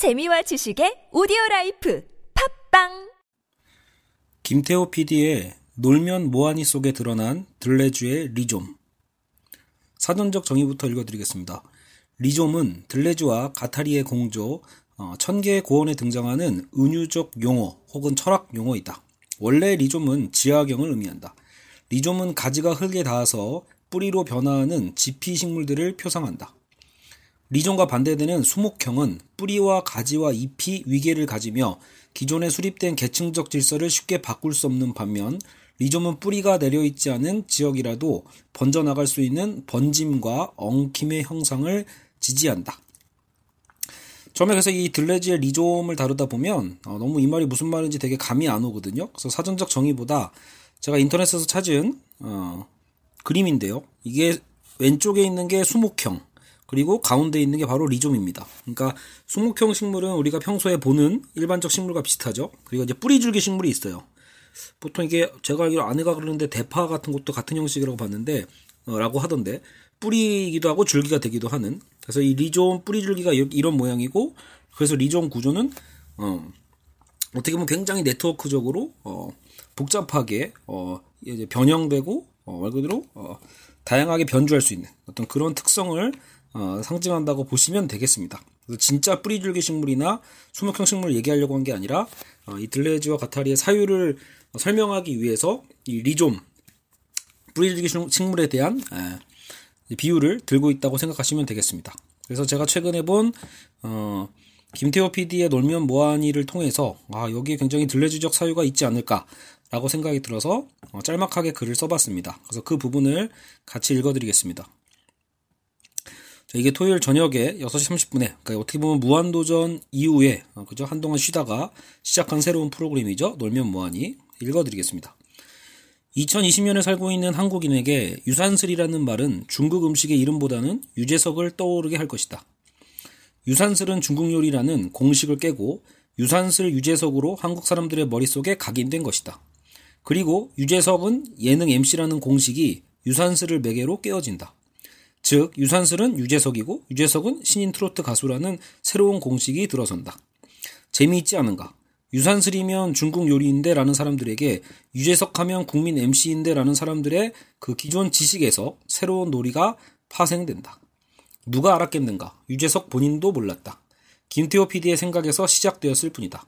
재미와 지식의 오디오 라이프 팟빵 김태호 PD의 놀면 뭐하니 속에 드러난 들뢰즈의 리좀 사전적 정의부터 읽어드리겠습니다. 리좀은 들뢰즈와 가타리의 공저 어, 천개의 고원에 등장하는 은유적 용어 혹은 철학 용어이다. 원래 리좀은 지하경을 의미한다. 리좀은 가지가 흙에 닿아서 뿌리로 변화하는 지피 식물들을 표상한다. 리존과 반대되는 수목형은 뿌리와 가지와 잎이 위계를 가지며 기존에 수립된 계층적 질서를 쉽게 바꿀 수 없는 반면 리존은 뿌리가 내려있지 않은 지역이라도 번져나갈 수 있는 번짐과 엉킴의 형상을 지지한다. 처음에 그래서 이 들레지의 리좀을 다루다 보면 어, 너무 이 말이 무슨 말인지 되게 감이 안 오거든요. 그래서 사전적 정의보다 제가 인터넷에서 찾은 어, 그림인데요. 이게 왼쪽에 있는 게 수목형, 그리고 가운데 있는 게 바로 리좀입니다. 그러니까 수목형 식물은 우리가 평소에 보는 일반적 식물과 비슷하죠. 그리고 이제 뿌리줄기 식물이 있어요. 보통 이게 제가 알기로 아내가 그러는데 대파 같은 것도 같은 형식이라고 봤는데 어, 라고 하던데 뿌리기도 하고 줄기가 되기도 하는 그래서 이 리좀 뿌리줄기가 이런 모양이고 그래서 리좀 구조는 어, 어떻게 보면 굉장히 네트워크적으로 어, 복잡하게 어, 이제 변형되고 어, 말 그대로 어, 다양하게 변주할 수 있는 어떤 그런 특성을 어, 상징한다고 보시면 되겠습니다. 진짜 뿌리줄기 식물이나 수목형 식물을 얘기하려고 한 게 아니라 어, 이 들레지와 가타리의 사유를 설명하기 위해서 이 리좀 뿌리줄기 식물에 대한 에, 비유를 들고 있다고 생각하시면 되겠습니다. 그래서 제가 최근에 본 어, 김태호 PD의 놀면 뭐하니를 통해서 아 여기에 굉장히 들레주적 사유가 있지 않을까라고 생각이 들어서 어, 짤막하게 글을 써봤습니다. 그래서 그 부분을 같이 읽어드리겠습니다. 자, 이게 토요일 저녁에 6시 30분에, 그러니까 어떻게 보면 무한도전 이후에, 어, 그죠? 한동안 쉬다가 시작한 새로운 프로그램이죠. 놀면 뭐하니? 읽어드리겠습니다. 2020년에 살고 있는 한국인에게 유산슬이라는 말은 중국 음식의 이름보다는 유재석을 떠오르게 할 것이다. 유산슬은 중국 요리라는 공식을 깨고 유산슬 유재석으로 한국 사람들의 머릿속에 각인된 것이다. 그리고 유재석은 예능 MC라는 공식이 유산슬을 매개로 깨어진다. 즉 유산슬은 유재석이고 유재석은 신인 트로트 가수라는 새로운 공식이 들어선다. 재미있지 않은가? 유산슬이면 중국 요리인데 라는 사람들에게 유재석 하면 국민 MC인데 라는 사람들의 그 기존 지식에서 새로운 놀이가 파생된다. 누가 알았겠는가? 유재석 본인도 몰랐다. 김태호 PD의 생각에서 시작되었을 뿐이다.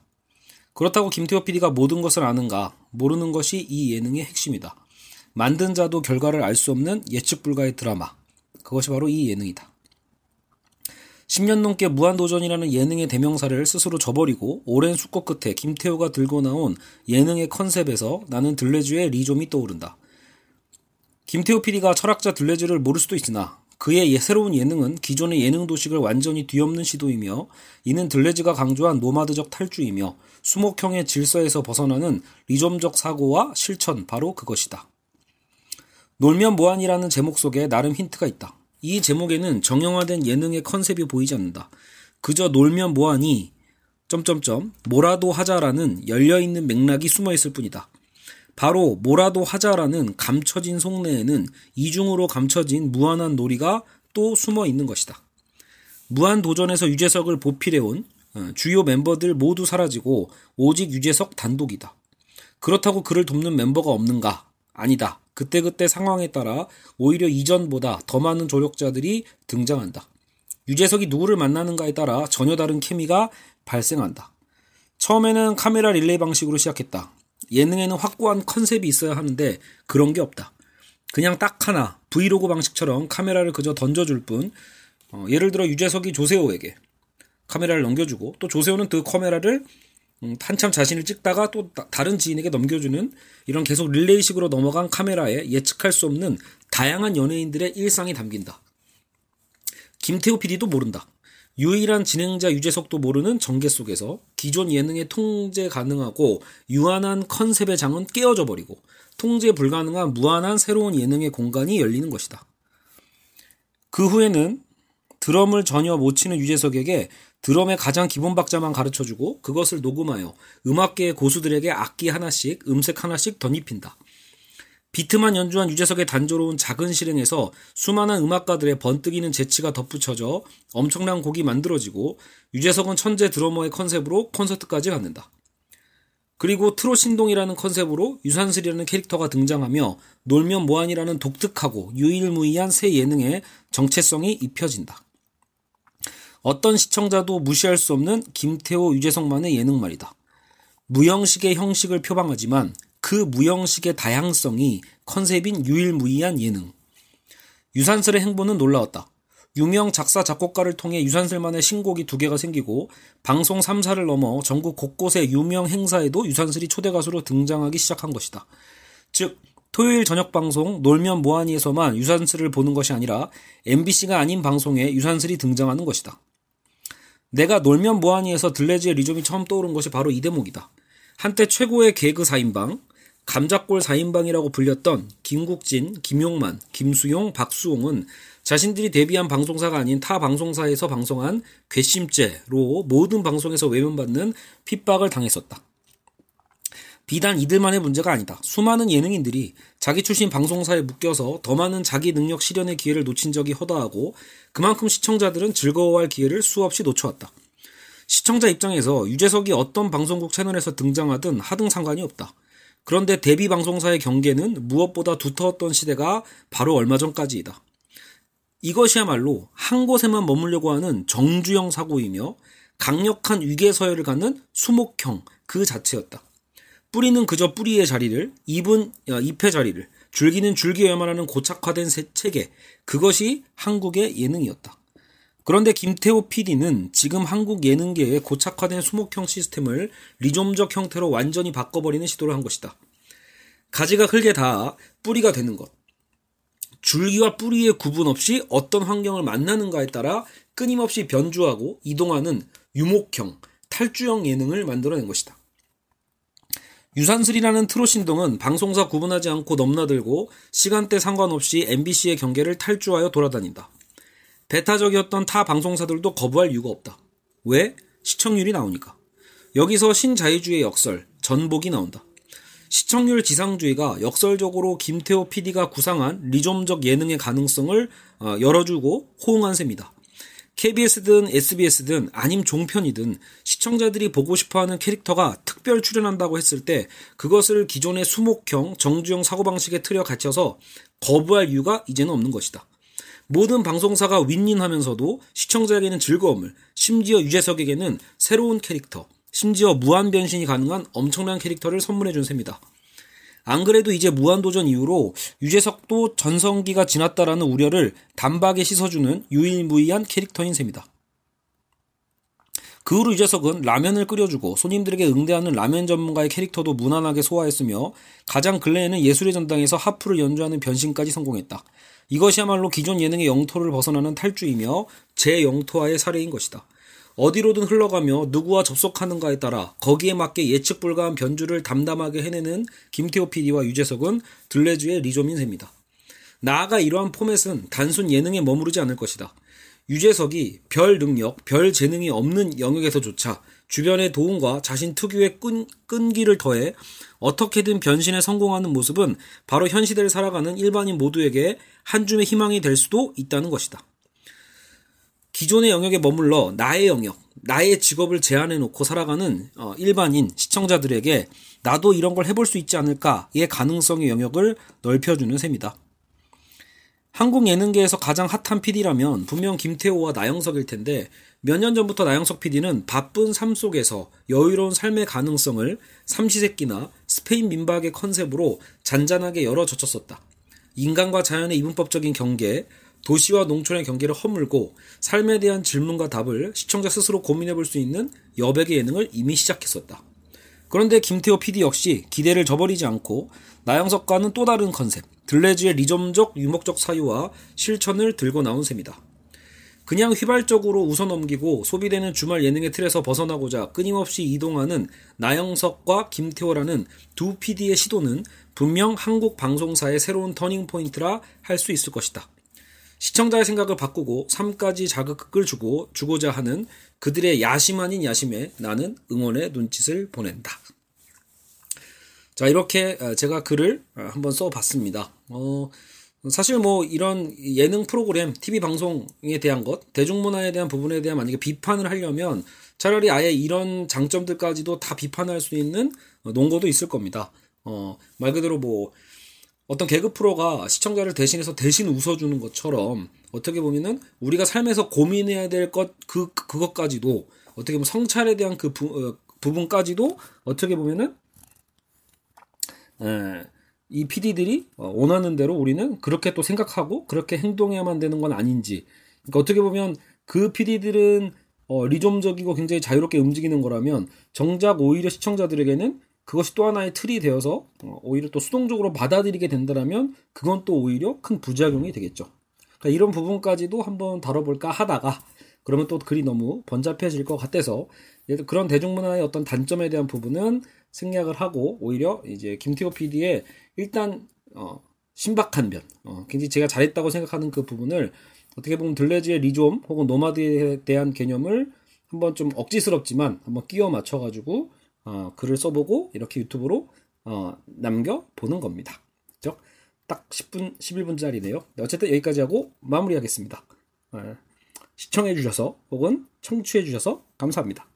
그렇다고 김태호 PD가 모든 것을 아는가? 모르는 것이 이 예능의 핵심이다. 만든 자도 결과를 알 수 없는 예측 불가의 드라마. 그것이 바로 이 예능이다. 10년 넘게 무한도전이라는 예능의 대명사를 스스로 저버리고 오랜 숙고 끝에 김태호가 들고 나온 예능의 컨셉에서 나는 들레주의 리좀이 떠오른다. 김태호 PD가 철학자 들레주를 모를 수도 있으나 그의 새로운 예능은 기존의 예능 도식을 완전히 뒤엎는 시도이며 이는 들레즈가 강조한 노마드적 탈주이며 수목형의 질서에서 벗어나는 리좀적 사고와 실천 바로 그것이다. 놀면 뭐하니라는 제목 속에 나름 힌트가 있다. 이 제목에는 정형화된 예능의 컨셉이 보이지 않는다. 그저 놀면 뭐하니 점점점 뭐라도 하자라는 열려있는 맥락이 숨어있을 뿐이다. 바로 뭐라도 하자라는 감춰진 속내에는 이중으로 감춰진 무한한 놀이가 또 숨어 있는 것이다. 무한 도전에서 유재석을 보필해온 어, 주요 멤버들 모두 사라지고 오직 유재석 단독이다. 그렇다고 그를 돕는 멤버가 없는가? 아니다. 그때그때 상황에 따라 오히려 이전보다 더 많은 조력자들이 등장한다. 유재석이 누구를 만나는가에 따라 전혀 다른 케미가 발생한다. 처음에는 카메라 릴레이 방식으로 시작했다. 예능에는 확고한 컨셉이 있어야 하는데 그런 게 없다. 그냥 딱 하나 브이로그 방식처럼 카메라를 그저 던져줄 뿐 어, 예를 들어 유재석이 조세호에게 카메라를 넘겨주고 또 조세호는 그 카메라를 음, 한참 자신을 찍다가 또 다른 지인에게 넘겨주는 이런 계속 릴레이식으로 넘어간 카메라에 예측할 수 없는 다양한 연예인들의 일상이 담긴다. 김태호 PD도 모른다. 유일한 진행자 유재석도 모르는 전개 속에서 기존 예능의 통제 가능하고 유한한 컨셉의 장은 깨어져 버리고 통제 불가능한 무한한 새로운 예능의 공간이 열리는 것이다. 그 후에는 드럼을 전혀 못 치는 유재석에게 드럼의 가장 기본 박자만 가르쳐주고 그것을 녹음하여 음악계의 고수들에게 악기 하나씩, 음색 하나씩 덧입힌다. 비트만 연주한 유재석의 단조로운 작은 실행에서 수많은 음악가들의 번뜩이는 재치가 덧붙여져 엄청난 곡이 만들어지고 유재석은 천재 드러머의 컨셉으로 콘서트까지 갖는다. 그리고 트롯 신동이라는 컨셉으로 유산슬이라는 캐릭터가 등장하며 놀면 뭐하니라는 독특하고 유일무이한 새 예능의 정체성이 입혀진다. 어떤 시청자도 무시할 수 없는 김태호 유재석만의 예능 말이다. 무형식의 형식을 표방하지만 그 무형식의 다양성이 컨셉인 유일무이한 예능. 유산슬의 행보는 놀라웠다. 유명 작사 작곡가를 통해 유산슬만의 신곡이 두 개가 생기고 방송 3사를 넘어 전국 곳곳의 유명 행사에도 유산슬이 초대 가수로 등장하기 시작한 것이다. 즉 토요일 저녁 방송 놀면 뭐하니에서만 유산슬을 보는 것이 아니라 MBC가 아닌 방송에 유산슬이 등장하는 것이다. 내가 놀면 뭐하니에서 들레즈의 리좀이 처음 떠오른 것이 바로 이 대목이다. 한때 최고의 개그 4인방, 감자골 4인방이라고 불렸던 김국진, 김용만, 김수용, 박수홍은 자신들이 데뷔한 방송사가 아닌 타 방송사에서 방송한 괘씸죄로 모든 방송에서 외면받는 핍박을 당했었다. 비단 이들만의 문제가 아니다. 수많은 예능인들이 자기 출신 방송사에 묶여서 더 많은 자기 능력 실현의 기회를 놓친 적이 허다하고 그만큼 시청자들은 즐거워할 기회를 수없이 놓쳐왔다. 시청자 입장에서 유재석이 어떤 방송국 채널에서 등장하든 하등 상관이 없다. 그런데 데뷔 방송사의 경계는 무엇보다 두터웠던 시대가 바로 얼마 전까지이다. 이것이야말로 한 곳에만 머물려고 하는 정주영 사고이며 강력한 위계 서열을 갖는 수목형 그 자체였다. 뿌리는 그저 뿌리의 자리를, 잎은 어, 잎의 자리를, 줄기는 줄기여야만 하는 고착화된 체계, 그것이 한국의 예능이었다. 그런데 김태호 PD는 지금 한국 예능계의 고착화된 수목형 시스템을 리좀적 형태로 완전히 바꿔버리는 시도를 한 것이다. 가지가 흙에 닿아 뿌리가 되는 것. 줄기와 뿌리의 구분 없이 어떤 환경을 만나는가에 따라 끊임없이 변주하고 이동하는 유목형, 탈주형 예능을 만들어낸 것이다. 유산슬이라는 트롯 신동은 방송사 구분하지 않고 넘나들고 시간대 상관없이 MBC의 경계를 탈주하여 돌아다닌다. 배타적이었던 타 방송사들도 거부할 이유가 없다. 왜? 시청률이 나오니까. 여기서 신자유주의 역설, 전복이 나온다. 시청률 지상주의가 역설적으로 김태호 PD가 구상한 리좀적 예능의 가능성을 어, 열어주고 호응한 셈이다. KBS든 SBS든 아님 종편이든 시청자들이 보고 싶어하는 캐릭터가 특별 출연한다고 했을 때 그것을 기존의 수목형, 정주형 사고방식에 틀어 갇혀서 거부할 이유가 이제는 없는 것이다. 모든 방송사가 윈윈하면서도 시청자에게는 즐거움을, 심지어 유재석에게는 새로운 캐릭터, 심지어 무한 변신이 가능한 엄청난 캐릭터를 선물해 준 셈이다. 안 그래도 이제 무한도전 이후로 유재석도 전성기가 지났다라는 우려를 단박에 씻어주는 유일무이한 캐릭터인 셈이다. 그 후로 유재석은 라면을 끓여주고 손님들에게 응대하는 라면 전문가의 캐릭터도 무난하게 소화했으며 가장 근래에는 예술의 전당에서 하프를 연주하는 변신까지 성공했다. 이것이야말로 기존 예능의 영토를 벗어나는 탈주이며 재영토화의 사례인 것이다. 어디로든 흘러가며 누구와 접속하는가에 따라 거기에 맞게 예측 불가한 변주를 담담하게 해내는 김태호 PD와 유재석은 들레주의 리조민 셈이다. 나아가 이러한 포맷은 단순 예능에 머무르지 않을 것이다. 유재석이 별 능력, 별 재능이 없는 영역에서조차 주변의 도움과 자신 특유의 끈, 끈기를 더해 어떻게든 변신에 성공하는 모습은 바로 현 시대를 살아가는 일반인 모두에게 한 줌의 희망이 될 수도 있다는 것이다. 기존의 영역에 머물러 나의 영역, 나의 직업을 제한해 놓고 살아가는 어, 일반인 시청자들에게 나도 이런 걸 해볼 수 있지 않을까의 가능성의 영역을 넓혀주는 셈이다. 한국 예능계에서 가장 핫한 PD라면 분명 김태호와 나영석일 텐데 몇 년 전부터 나영석 PD는 바쁜 삶 속에서 여유로운 삶의 가능성을 삼시세끼나 스페인 민박의 컨셉으로 잔잔하게 열어젖혔었다. 인간과 자연의 이분법적인 경계, 도시와 농촌의 경계를 허물고 삶에 대한 질문과 답을 시청자 스스로 고민해 볼 수 있는 여백의 예능을 이미 시작했었다. 그런데 김태호 PD 역시 기대를 저버리지 않고 나영석과는 또 다른 컨셉, 들레즈의 리점적 유목적 사유와 실천을 들고 나온 셈이다. 그냥 휘발적으로 웃어 넘기고 소비되는 주말 예능의 틀에서 벗어나고자 끊임없이 이동하는 나영석과 김태호라는 두 PD의 시도는 분명 한국 방송사의 새로운 터닝 포인트라 할 수 있을 것이다. 시청자의 생각을 바꾸고 삶까지 자극을 주고 주고자 하는 그들의 야심 아닌 야심에 나는 응원의 눈짓을 보낸다. 자, 이렇게 어, 제가 글을 어, 한번 써봤습니다. 어, 사실 뭐 이런 예능 프로그램, TV 방송에 대한 것, 대중문화에 대한 부분에 대한 만약에 비판을 하려면 차라리 아예 이런 장점들까지도 다 비판할 수 있는 어, 논거도 있을 겁니다. 어, 말 그대로 뭐 어떤 개그 프로가 시청자를 대신해서 대신 웃어주는 것처럼 어떻게 보면은 우리가 삶에서 고민해야 될 것, 그, 그것까지도 어떻게 보면 성찰에 대한 그 부, 어, 부분까지도 어떻게 보면은 에, 이 PD들이 어, 원하는 대로 우리는 그렇게 또 생각하고 그렇게 행동해야만 되는 건 아닌지. 그러니까 어떻게 보면 그 PD들은 어, 리좀적이고 굉장히 자유롭게 움직이는 거라면 정작 오히려 시청자들에게는 그것이 또 하나의 틀이 되어서 어, 오히려 또 수동적으로 받아들이게 된다면 그건 또 오히려 큰 부작용이 되겠죠. 그러니까 이런 부분까지도 한번 다뤄볼까 하다가 그러면 또 글이 너무 번잡해질 것 같아서 그런 대중문화의 어떤 단점에 대한 부분은 생략을 하고 오히려 이제 김태호 PD의 일단 어, 신박한 면, 어, 굉장히 제가 잘했다고 생각하는 그 부분을 어떻게 보면 들레즈의 리좀 혹은 노마드에 대한 개념을 한번 좀 억지스럽지만 한번 끼워 맞춰가지고 어, 글을 써보고 이렇게 유튜브로 어, 남겨 보는 겁니다. 그죠? 딱 10분, 11분짜리네요. 어쨌든 여기까지 하고 마무리하겠습니다. 어, 시청해주셔서 혹은 청취해주셔서 감사합니다.